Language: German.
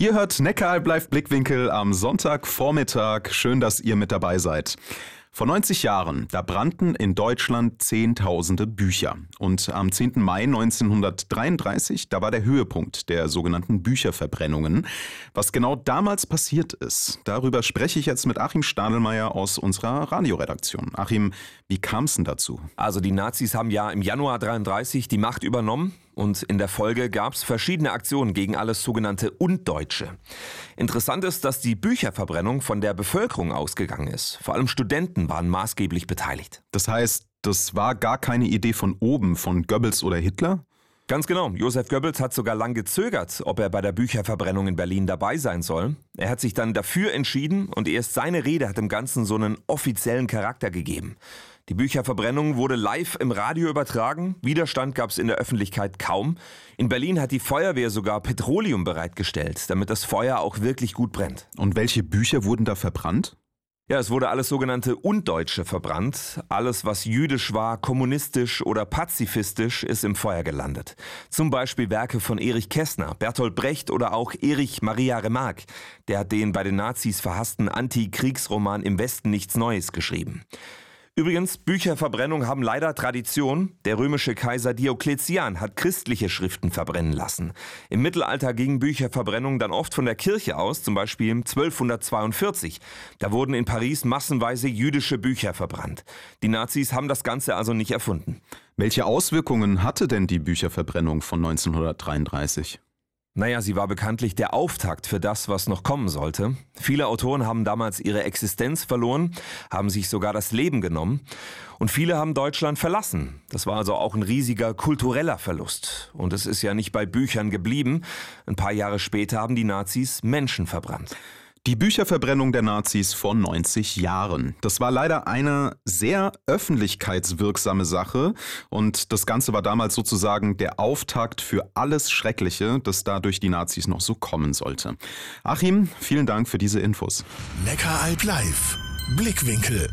Ihr hört Neckaralb Live Blickwinkel am Sonntagvormittag. Schön, dass ihr mit dabei seid. Vor 90 Jahren, da brannten in Deutschland Zehntausende Bücher. Und am 10. Mai 1933, da war der Höhepunkt der sogenannten Bücherverbrennungen. Was genau damals passiert ist, darüber spreche ich jetzt mit Achim Stadelmeier aus unserer Radioredaktion. Achim, wie kam es denn dazu? Also die Nazis haben ja im Januar 33 die Macht übernommen und in der Folge gab es verschiedene Aktionen gegen alles sogenannte Undeutsche. Interessant ist, dass die Bücherverbrennung von der Bevölkerung ausgegangen ist. Vor allem Studenten waren maßgeblich beteiligt. Das heißt, das war gar keine Idee von oben, von Goebbels oder Hitler? Ganz genau. Josef Goebbels hat sogar lang gezögert, ob er bei der Bücherverbrennung in Berlin dabei sein soll. Er hat sich dann dafür entschieden und erst seine Rede hat dem Ganzen so einen offiziellen Charakter gegeben. Die Bücherverbrennung wurde live im Radio übertragen. Widerstand gab es in der Öffentlichkeit kaum. In Berlin hat die Feuerwehr sogar Petroleum bereitgestellt, damit das Feuer auch wirklich gut brennt. Und welche Bücher wurden da verbrannt? Ja, es wurde alles sogenannte Undeutsche verbrannt. Alles, was jüdisch war, kommunistisch oder pazifistisch, ist im Feuer gelandet. Zum Beispiel Werke von Erich Kästner, Bertolt Brecht oder auch Erich Maria Remarque. Der hat den bei den Nazis verhassten Antikriegsroman Im Westen nichts Neues geschrieben. Übrigens, Bücherverbrennung haben leider Tradition. Der römische Kaiser Diokletian hat christliche Schriften verbrennen lassen. Im Mittelalter gingen Bücherverbrennungen dann oft von der Kirche aus, zum Beispiel 1242. Da wurden in Paris massenweise jüdische Bücher verbrannt. Die Nazis haben das Ganze also nicht erfunden. Welche Auswirkungen hatte denn die Bücherverbrennung von 1933? Naja, sie war bekanntlich der Auftakt für das, was noch kommen sollte. Viele Autoren haben damals ihre Existenz verloren, haben sich sogar das Leben genommen und viele haben Deutschland verlassen. Das war also auch ein riesiger kultureller Verlust. Und es ist ja nicht bei Büchern geblieben. Ein paar Jahre später haben die Nazis Menschen verbrannt. Die Bücherverbrennung der Nazis vor 90 Jahren. Das war leider eine sehr öffentlichkeitswirksame Sache und das Ganze war damals sozusagen der Auftakt für alles Schreckliche, das da durch die Nazis noch so kommen sollte. Achim, vielen Dank für diese Infos. Neckaralb live. Blickwinkel.